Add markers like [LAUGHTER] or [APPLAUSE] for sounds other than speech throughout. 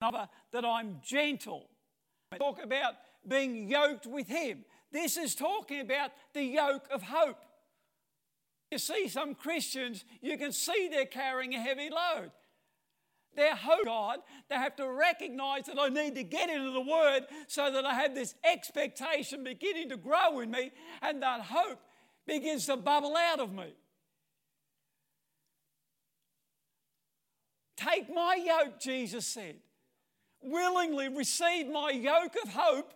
another that I'm gentle. Talk about being yoked with Him. This is talking about the yoke of hope. You see some Christians, you can see they're carrying a heavy load. Their hope, God, they have to recognize that I need to get into the Word so that I have this expectation beginning to grow in me and that hope begins to bubble out of me. Take my yoke, Jesus said. Willingly receive my yoke of hope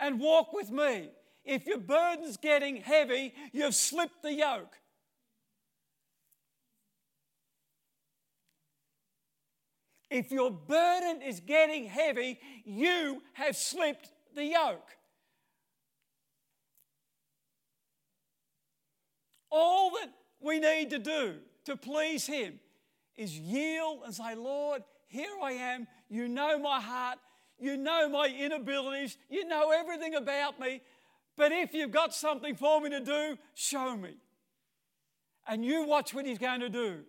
and walk with me. If your burden's getting heavy, you've slipped the yoke. If your burden is getting heavy, you have slipped the yoke. All that we need to do to please Him is yield and say, Lord, here I am. You know my heart. You know my inabilities. You know everything about me. But if you've got something for me to do, show me. And you watch what He's going to do.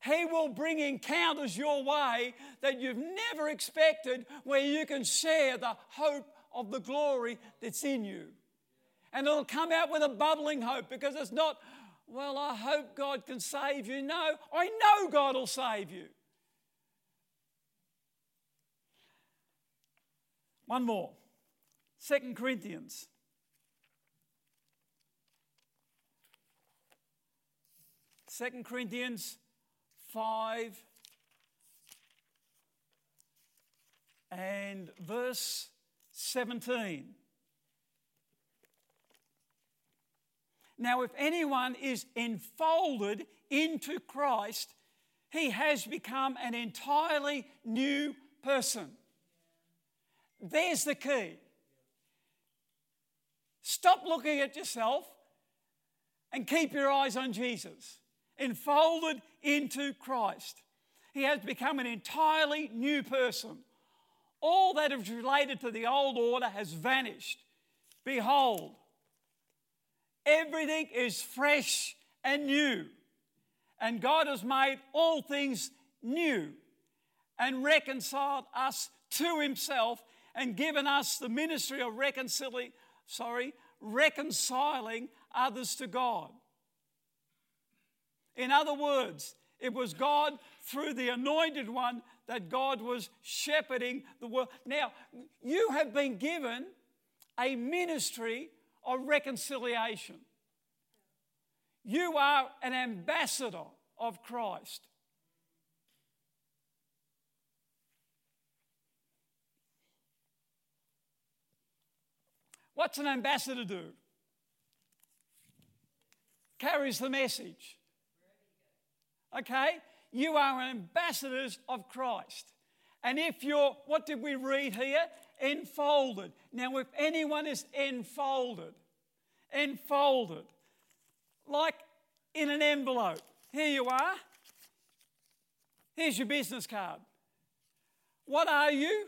He will bring encounters your way that you've never expected where you can share the hope of the glory that's in you. And it'll come out with a bubbling hope because it's not, well, I hope God can save you. No, I know God will save you. One more. Second Corinthians. Second Corinthians 5 and verse 17. Now, if anyone is enfolded into Christ, he has become an entirely new person. There's the key. Stop looking at yourself and keep your eyes on Jesus enfolded into Christ. He has become an entirely new person. All that is related to the old order has vanished. Behold, everything is fresh and new. And God has made all things new and reconciled us to Himself and given us the ministry of reconciling, sorry, reconciling others to God. In other words, it was God through the anointed one that God was shepherding the world. Now, you have been given a ministry of reconciliation. You are an ambassador of Christ. What's an ambassador do? Carries the message. Okay? You are ambassadors of Christ. And if you're, what did we read here? Enfolded. Now, if anyone is enfolded, enfolded, like in an envelope, here you are. Here's your business card. What are you?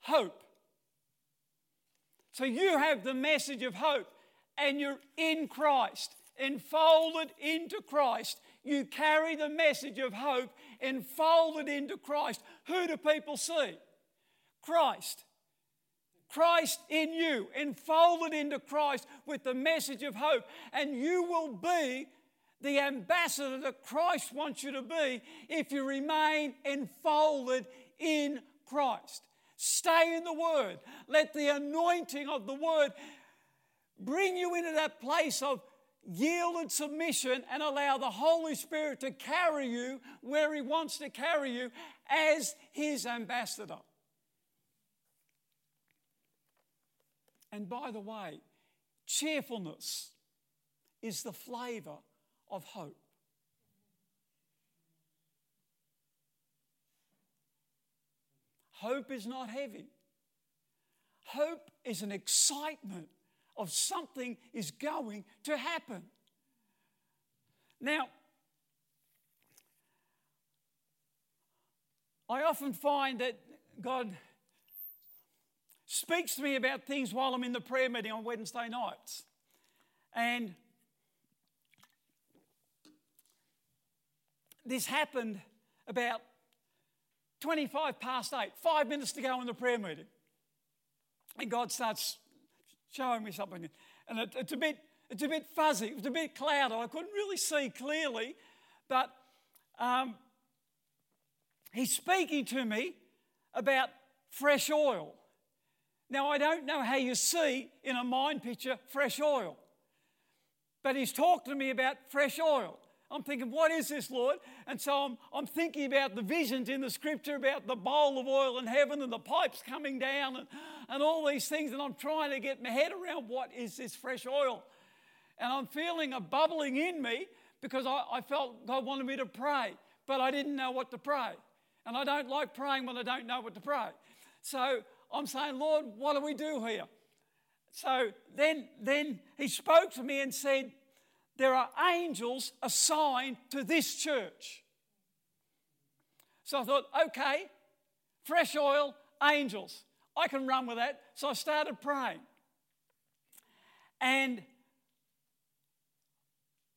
Hope. So you have the message of hope and you're in Christ, enfolded into Christ you carry the message of hope enfolded into Christ. Who do people see? Christ. Christ in you, enfolded into Christ with the message of hope. And you will be the ambassador that Christ wants you to be if you remain enfolded in Christ. Stay in the Word. Let the anointing of the Word bring you into that place of yielded submission and allow the Holy Spirit to carry you where He wants to carry you as His ambassador. And by the way, cheerfulness is the flavour of hope. Hope is not heavy. Hope is an excitement of something is going to happen. Now, I often find that God speaks to me about things while I'm in the prayer meeting on Wednesday nights. And this happened about 25 past 8, five minutes to go in the prayer meeting. And God starts showing me something. And it, it's, a bit, it's a bit fuzzy, it's a bit cloudy. I couldn't really see clearly, but um, He's speaking to me about fresh oil. Now, I don't know how you see in a mind picture fresh oil, but he's talked to me about fresh oil. I'm thinking, what is this, Lord? And so I'm, I'm thinking about the visions in the scripture about the bowl of oil in heaven and the pipes coming down and, and all these things. And I'm trying to get my head around what is this fresh oil. And I'm feeling a bubbling in me because I, I felt God wanted me to pray, but I didn't know what to pray. And I don't like praying when I don't know what to pray. So I'm saying, Lord, what do we do here? So then, then he spoke to me and said, There are angels assigned to this church. So I thought, okay, fresh oil, angels. I can run with that. So I started praying. And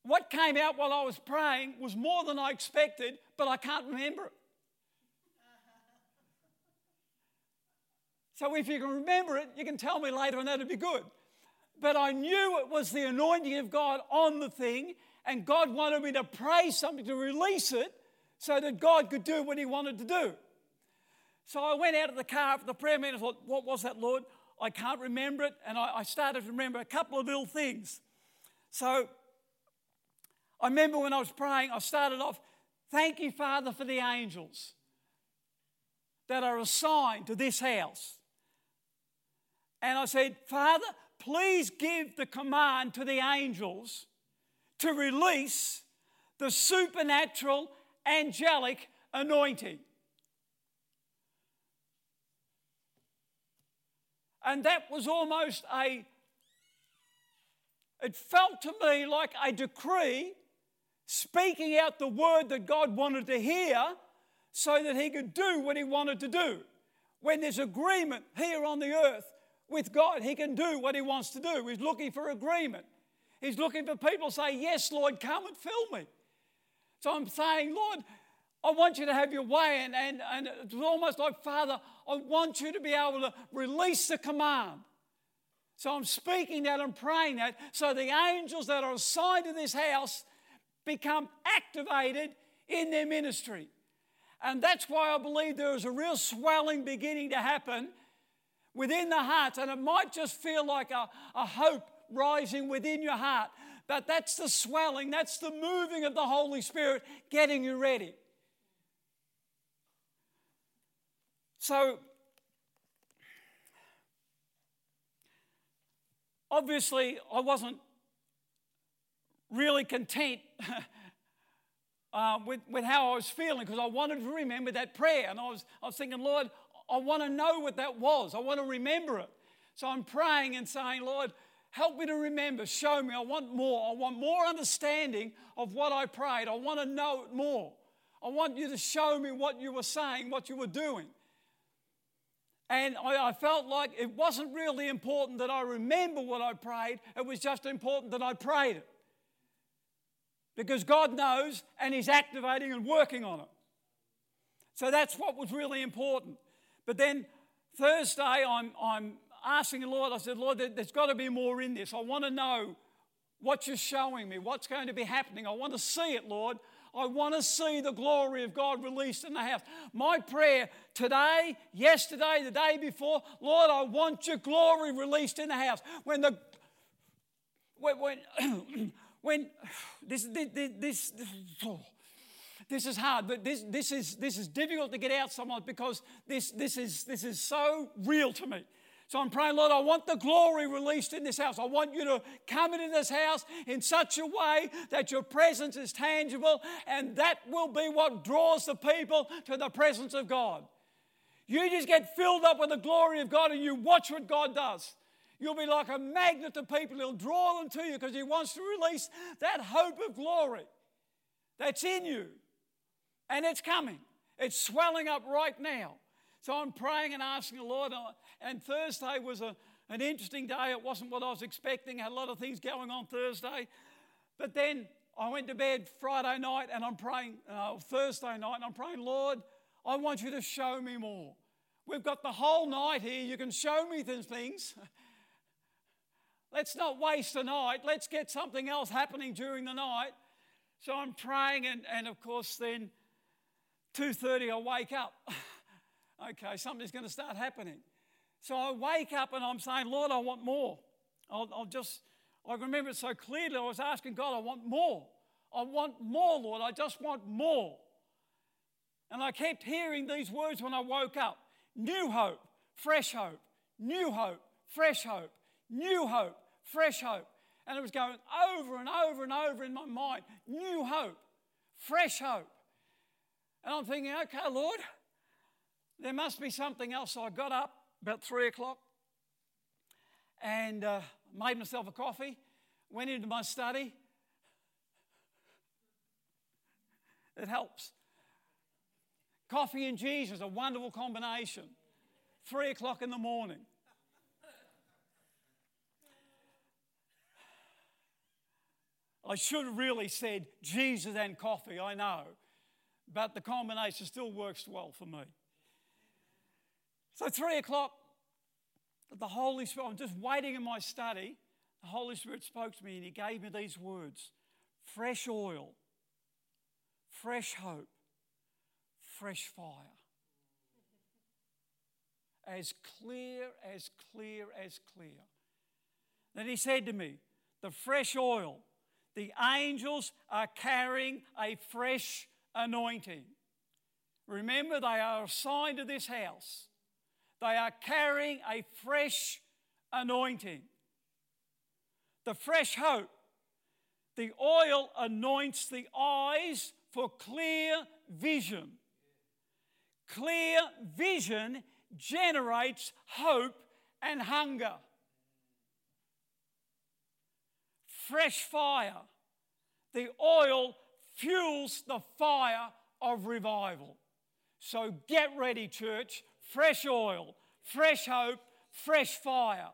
what came out while I was praying was more than I expected, but I can't remember it. So if you can remember it, you can tell me later and that'd be good. But I knew it was the anointing of God on the thing, and God wanted me to pray something to release it so that God could do what He wanted to do. So I went out of the car after the prayer meeting and thought, What was that, Lord? I can't remember it. And I, I started to remember a couple of little things. So I remember when I was praying, I started off, Thank you, Father, for the angels that are assigned to this house. And I said, Father, please give the command to the angels to release the supernatural angelic anointing. And that was almost a, it felt to me like a decree speaking out the word that God wanted to hear so that he could do what he wanted to do. When there's agreement here on the earth, with God, He can do what He wants to do. He's looking for agreement. He's looking for people to say, Yes, Lord, come and fill me. So I'm saying, Lord, I want you to have your way. And, and, and it's almost like, Father, I want you to be able to release the command. So I'm speaking that and praying that so the angels that are assigned to this house become activated in their ministry. And that's why I believe there is a real swelling beginning to happen within the heart, and it might just feel like a, a hope rising within your heart. But that's the swelling, that's the moving of the Holy Spirit getting you ready. So, obviously, I wasn't really content [LAUGHS] uh, with, with how I was feeling because I wanted to remember that prayer. And I was, I was thinking, Lord, I want to know what that was. I want to remember it. So I'm praying and saying, Lord, help me to remember. Show me. I want more. I want more understanding of what I prayed. I want to know it more. I want you to show me what you were saying, what you were doing. And I, I, felt like it wasn't really important that I remember what I prayed, it was just important that I prayed it. Because God knows and He's activating and working on it. So that's what was really important. But then Thursday, I'm, I'm asking the Lord, I said, Lord, there's got to be more in this. I want to know what you're showing me, what's going to be happening. I want to see it, Lord. I want to see the glory of God released in the house. My prayer today, yesterday, the day before, Lord, I want your glory released in the house. When the when when, [CLEARS THROAT] [SIGHS] this, this, this oh, this is hard, but this, this, is, this is difficult to get out somewhat because this, this, is, this is so real to me. So I'm praying, Lord, I want the glory released in this house. I want you to come into this house in such a way that your presence is tangible, and that will be what draws the people to the presence of God. You just get filled up with the glory of God and you watch what God does. You'll be like a magnet to people. He'll draw them to you because He wants to release that hope of glory that's in you. And it's coming. It's swelling up right now. So I'm praying and asking the Lord. And Thursday was a, an interesting day. It wasn't what I was expecting. I had a lot of things going on Thursday. But then I went to bed Friday night and I'm praying, uh, Thursday night, and I'm praying, Lord, I want you to show me more. We've got the whole night here. You can show me these things. [LAUGHS] Let's not waste the night. Let's get something else happening during the night. So I'm praying, and, and of course, then 2:30 I wake up. [SIGHS] okay, something's going to start happening. So I wake up and I'm saying, Lord, I want more. I'll, I'll just, I remember it so clearly. I was asking God, I want more. I want more, Lord. I just want more. And I kept hearing these words when I woke up new hope, fresh hope, new hope, fresh hope, new hope, fresh hope. And it was going over and over and over in my mind new hope, fresh hope. And I'm thinking, okay, Lord, there must be something else. So I got up about three o'clock and uh, made myself a coffee, went into my study. It helps. Coffee and Jesus, a wonderful combination. Three o'clock in the morning. I should have really said Jesus and coffee, I know, but the combination still works well for me. So, three o'clock, the Holy Spirit, I'm just waiting in my study. The Holy Spirit spoke to me and He gave me these words fresh oil, fresh hope, fresh fire. As clear, as clear, as clear. Then He said to me, The fresh oil, the angels are carrying a fresh anointing. Remember, they are assigned to this house. They are carrying a fresh anointing. The fresh hope. The oil anoints the eyes for clear vision. Clear vision generates hope and hunger. Fresh fire. The oil fuels the fire of revival. So get ready, church. Fresh oil, fresh hope, fresh fire.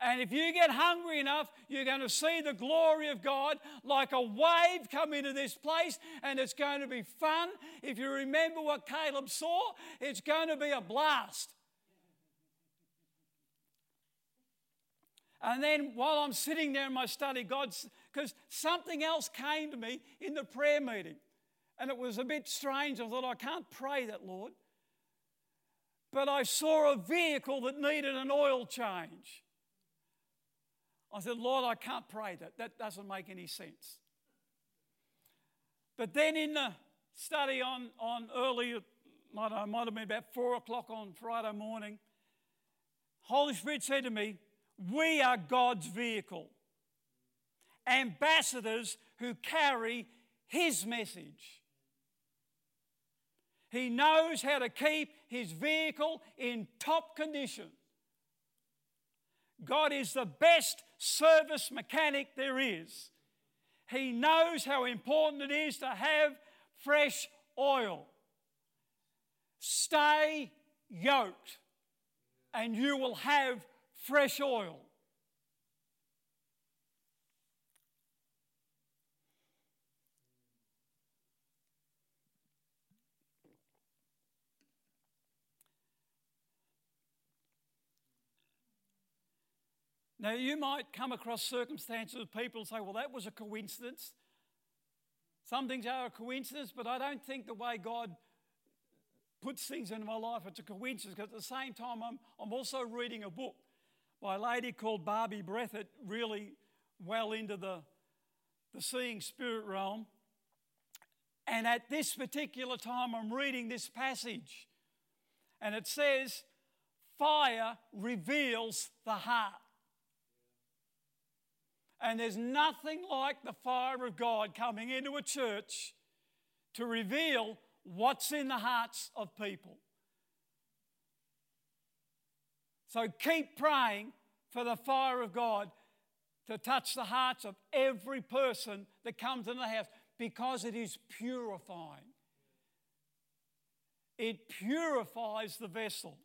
And if you get hungry enough, you're going to see the glory of God like a wave come into this place, and it's going to be fun. If you remember what Caleb saw, it's going to be a blast. And then while I'm sitting there in my study, God's, because something else came to me in the prayer meeting. And it was a bit strange. I thought, I can't pray that, Lord. But I saw a vehicle that needed an oil change. I said, Lord, I can't pray that. That doesn't make any sense. But then in the study on, on early, might, might have been about four o'clock on Friday morning, Holy Spirit said to me, We are God's vehicle, ambassadors who carry His message. He knows how to keep his vehicle in top condition. God is the best service mechanic there is. He knows how important it is to have fresh oil. Stay yoked, and you will have fresh oil. Now, you might come across circumstances of people say, well, that was a coincidence. Some things are a coincidence, but I don't think the way God puts things into my life, it's a coincidence. Because at the same time, I'm, I'm also reading a book by a lady called Barbie Breathitt, really well into the, the seeing spirit realm. And at this particular time, I'm reading this passage, and it says, Fire reveals the heart. And there's nothing like the fire of God coming into a church to reveal what's in the hearts of people. So keep praying for the fire of God to touch the hearts of every person that comes into the house because it is purifying. It purifies the vessel.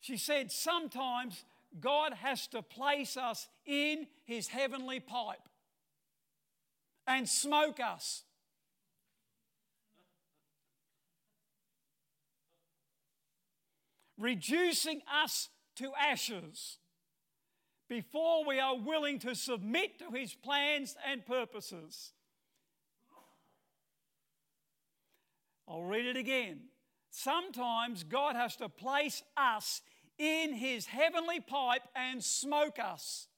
She said, sometimes God has to place us in his heavenly pipe and smoke us. Reducing us to ashes before we are willing to submit to his plans and purposes. I'll read it again. Sometimes God has to place us in his heavenly pipe and smoke us,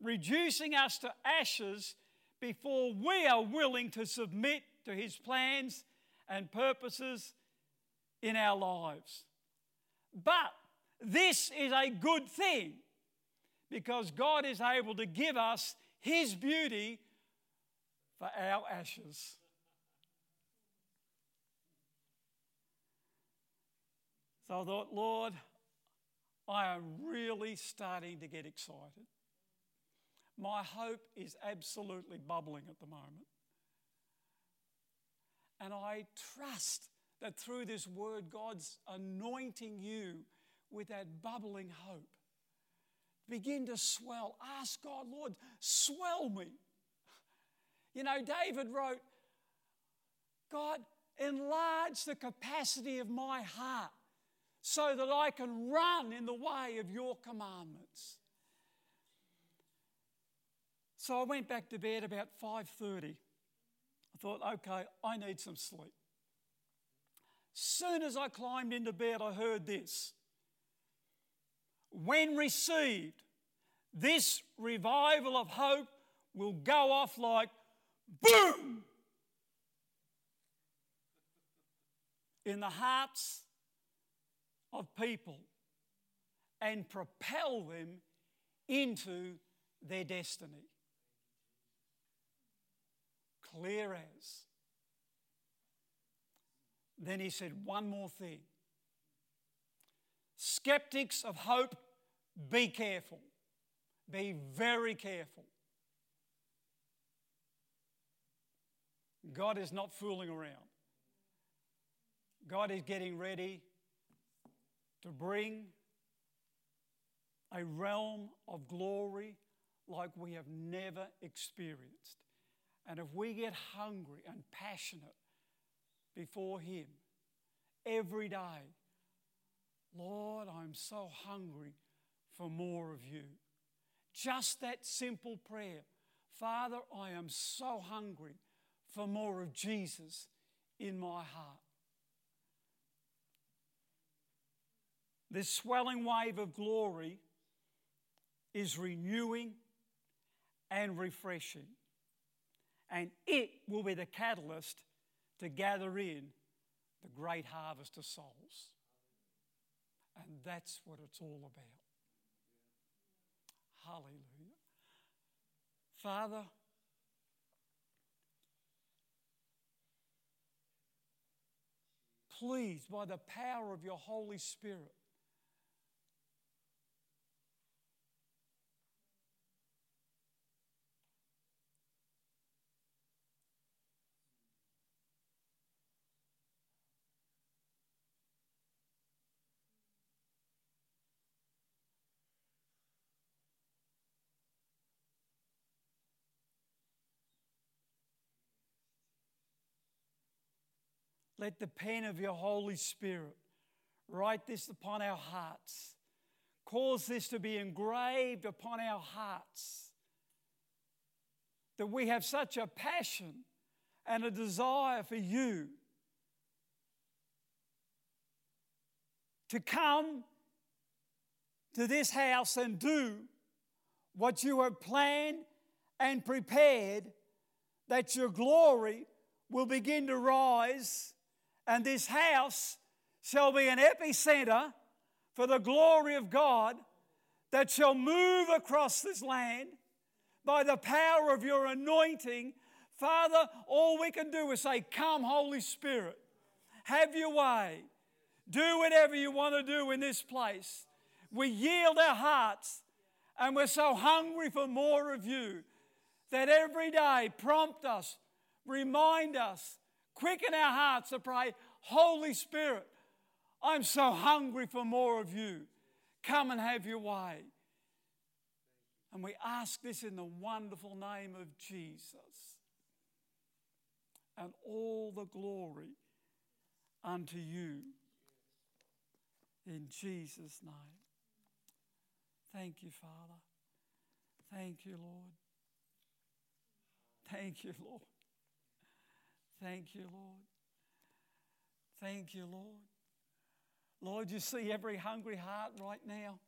reducing us to ashes before we are willing to submit to his plans and purposes in our lives. But this is a good thing because God is able to give us his beauty for our ashes. So I thought, Lord, I am really starting to get excited. My hope is absolutely bubbling at the moment. And I trust that through this word, God's anointing you with that bubbling hope. Begin to swell. Ask God, Lord, swell me. You know, David wrote, God, enlarge the capacity of my heart so that I can run in the way of your commandments. So I went back to bed about 5:30. I thought, okay, I need some sleep. Soon as I climbed into bed, I heard this. When received, this revival of hope will go off like boom in the hearts of people and propel them into their destiny. Clear as. Then he said, one more thing. Skeptics of hope, be careful. Be very careful. God is not fooling around. God is getting ready to bring a realm of glory like we have never experienced. And if we get hungry and passionate before Him every day, Lord, I'm so hungry for more of you. Just that simple prayer Father, I am so hungry for more of Jesus in my heart. This swelling wave of glory is renewing and refreshing. And it will be the catalyst to gather in the great harvest of souls. And that's what it's all about. Hallelujah. Father, please, by the power of your Holy Spirit, Let the pen of your Holy Spirit write this upon our hearts. Cause this to be engraved upon our hearts. That we have such a passion and a desire for you to come to this house and do what you have planned and prepared, that your glory will begin to rise and this house shall be an epicenter for the glory of God that shall move across this land by the power of your anointing. Father, all we can do is say, Come, Holy Spirit, have your way. Do whatever you want to do in this place. We yield our hearts and we're so hungry for more of you that every day prompt us, remind us, Quicken our hearts to pray, Holy Spirit, I'm so hungry for more of you. Come and have your way. And we ask this in the wonderful name of Jesus. And all the glory unto you. In Jesus' name. Thank you, Father. Thank you, Lord. Thank you, Lord. Thank you, Lord. Thank you, Lord. Lord, you see every hungry heart right now.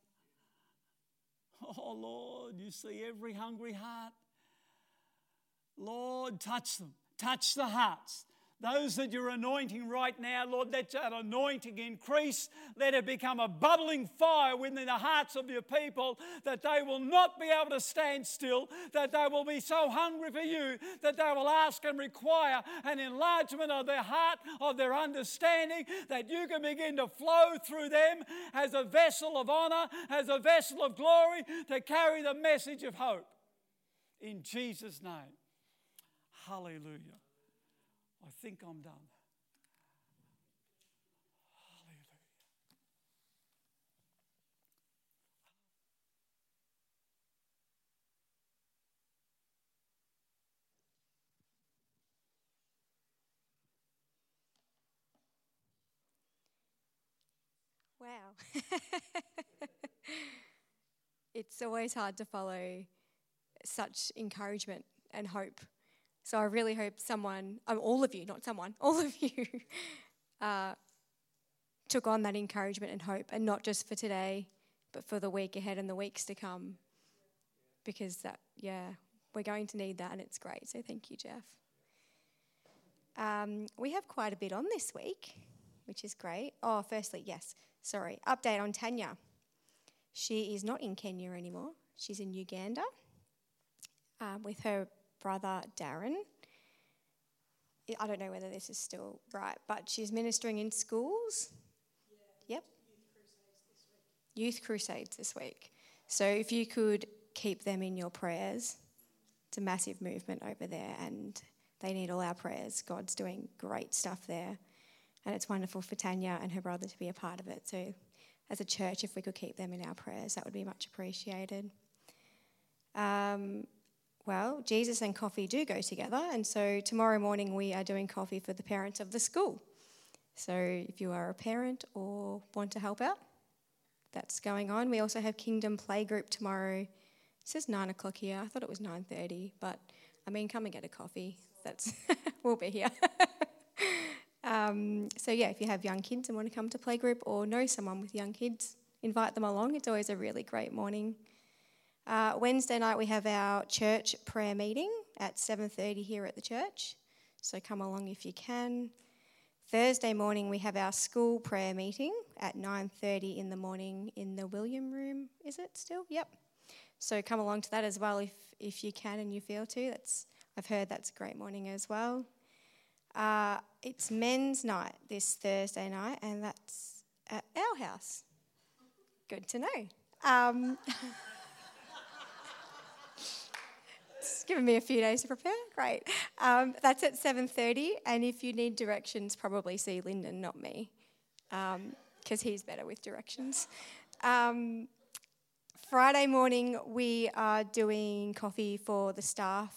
Oh, Lord, you see every hungry heart. Lord, touch them. Touch the hearts. Those that you're anointing right now, Lord, let that anointing increase. Let it become a bubbling fire within the hearts of your people that they will not be able to stand still, that they will be so hungry for you that they will ask and require an enlargement of their heart, of their understanding, that you can begin to flow through them as a vessel of honor, as a vessel of glory to carry the message of hope. In Jesus' name. Hallelujah. I think I'm done. Hallelujah. Wow. [LAUGHS] it's always hard to follow such encouragement and hope so I really hope someone, um, all of you, not someone, [LAUGHS] all of you, uh, took on that encouragement and hope, and not just for today, but for the week ahead and the weeks to come. Because that, yeah, we're going to need that, and it's great. So thank you, Geoff. Um, we have quite a bit on this week, which is great. Oh, firstly, yes, sorry, update on Tanya. She is not in Kenya anymore. She's in Uganda um, with her brother Darren. I don't know whether this is still right, but she's ministering in schools. Yeah. Yep. Youth crusades this week. So if you could keep them in your prayers, it's a massive movement over there and they need all our prayers. God's doing great stuff there. And it's wonderful for Tanya and her brother to be a part of it. So, as a church, if we could keep them in our prayers, that would be much appreciated. Um, well, Jesus and coffee do go together, and so tomorrow morning we are doing coffee for the parents of the school. So if you are a parent or want to help out, that's going on. We also have Kingdom Playgroup tomorrow. It says nine o'clock here. I thought it was nine thirty, but I mean, come and get a coffee. That's [LAUGHS] we'll be here. [LAUGHS] um, so yeah, if you have young kids and want to come to playgroup or know someone with young kids, invite them along. It's always a really great morning. Uh, Wednesday night we have our church prayer meeting at 7:30 here at the church, so come along if you can. Thursday morning we have our school prayer meeting at 9:30 in the morning in the William room. Is it still? Yep. So come along to that as well if if you can and you feel to. That's I've heard that's a great morning as well. Uh, it's men's night this Thursday night, and that's at our house. Good to know. Um, [LAUGHS] given me a few days to prepare. Great. Um, that's at 7.30, and if you need directions, probably see Lyndon, not me, because um, he's better with directions. Um, Friday morning, we are doing coffee for the staff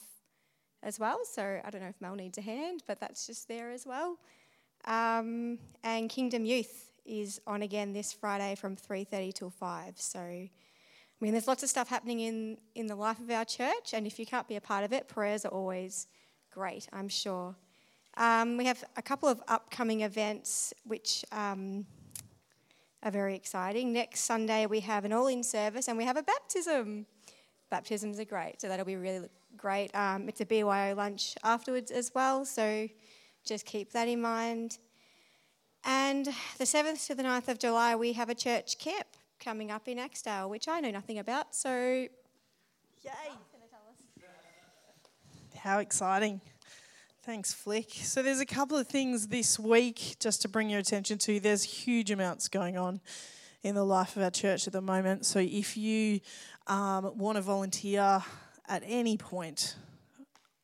as well. So I don't know if Mel needs a hand, but that's just there as well. Um, and Kingdom Youth is on again this Friday from 3:30 till 5. So I mean, there's lots of stuff happening in, in the life of our church, and if you can't be a part of it, prayers are always great, I'm sure. Um, we have a couple of upcoming events which um, are very exciting. Next Sunday, we have an all in service and we have a baptism. Baptisms are great, so that'll be really great. Um, it's a BYO lunch afterwards as well, so just keep that in mind. And the 7th to the 9th of July, we have a church camp coming up in Axedale, which I know nothing about. So, yay! How exciting! Thanks, Flick. So, there's a couple of things this week just to bring your attention to. There's huge amounts going on in the life of our church at the moment. So, if you um, want to volunteer at any point,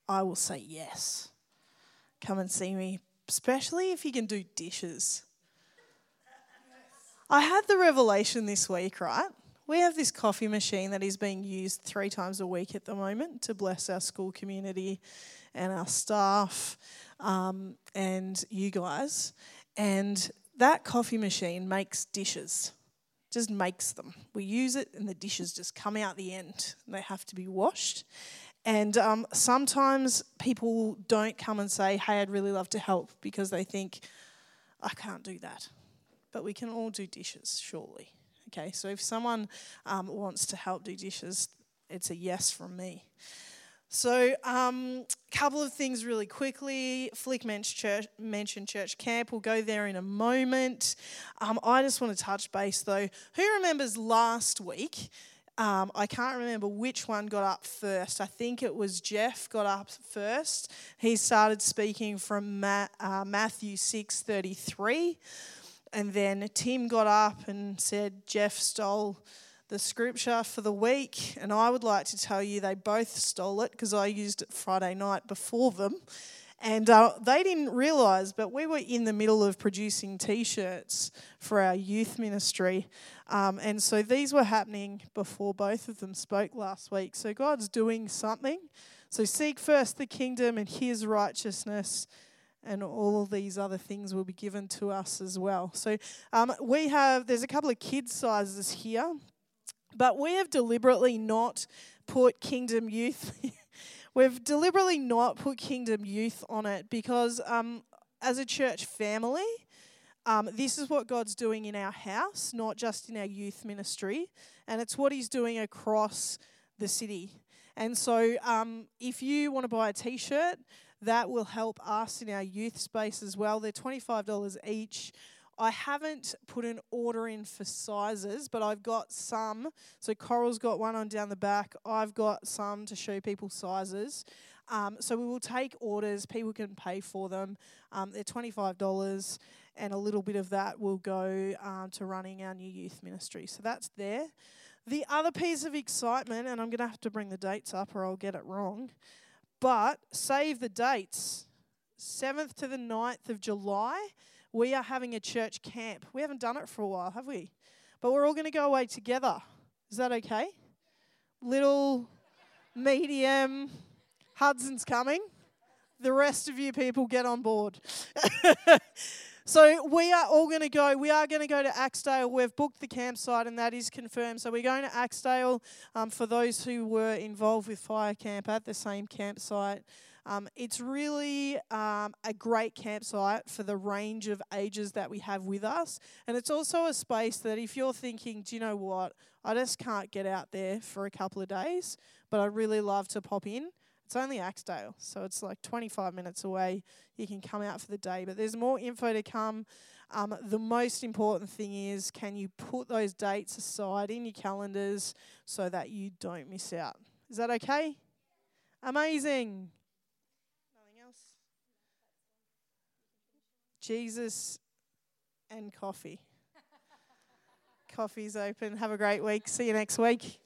I will say yes. Come and see me, especially if you can do dishes. I had the revelation this week, right? We have this coffee machine that is being used three times a week at the moment to bless our school community and our staff um, and you guys. And that coffee machine makes dishes, just makes them. We use it, and the dishes just come out the end. They have to be washed. And um, sometimes people don't come and say, Hey, I'd really love to help because they think, I can't do that. But we can all do dishes, surely. Okay, so if someone um, wants to help do dishes, it's a yes from me. So, a um, couple of things really quickly. Flick mentioned church, mentioned church camp. We'll go there in a moment. Um, I just want to touch base though. Who remembers last week? Um, I can't remember which one got up first. I think it was Geoff got up first. He started speaking from Ma- uh, Matthew six thirty three, and then Tim got up and said Geoff stole the scripture for the week, and I would like to tell you they both stole it because I used it Friday night before them. And uh, they didn't realise, but we were in the middle of producing t shirts for our youth ministry. Um, and so these were happening before both of them spoke last week. So God's doing something. So seek first the kingdom and his righteousness, and all these other things will be given to us as well. So um, we have, there's a couple of kids' sizes here. But we have deliberately not put Kingdom Youth. [LAUGHS] we've deliberately not put Kingdom Youth on it because, um, as a church family, um, this is what God's doing in our house, not just in our youth ministry, and it's what He's doing across the city. And so, um, if you want to buy a t shirt, that will help us in our youth space as well. They're $25 each. I haven't put an order in for sizes, but I've got some. So Coral's got one on down the back. I've got some to show people sizes. Um, so we will take orders. People can pay for them. Um, they're twenty-five dollars, and a little bit of that will go um, to running our new youth ministry. So that's there. The other piece of excitement, and I'm going to have to bring the dates up or I'll get it wrong, but save the dates. 7th to the 9th of July we are having a church camp. We haven't done it for a while, have we? But we're all going to go away together. Is that okay? Little, medium, Hudson's coming. The rest of you people get on board. [LAUGHS] so we are all going to go. We are going to go to Axedale. We've booked the campsite, and that is confirmed. So we're going to Axedale um, for those who were involved with fire camp at the same campsite. Um, it's really um, a great campsite for the range of ages that we have with us. And it's also a space that if you're thinking, do you know what? I just can't get out there for a couple of days, but I'd really love to pop in. It's only Axedale, so it's like 25 minutes away. You can come out for the day, but there's more info to come. Um, the most important thing is can you put those dates aside in your calendars so that you don't miss out? Is that okay? Amazing. Nothing else? Jesus and coffee. [LAUGHS] Coffee's open. Have a great week. See you next week.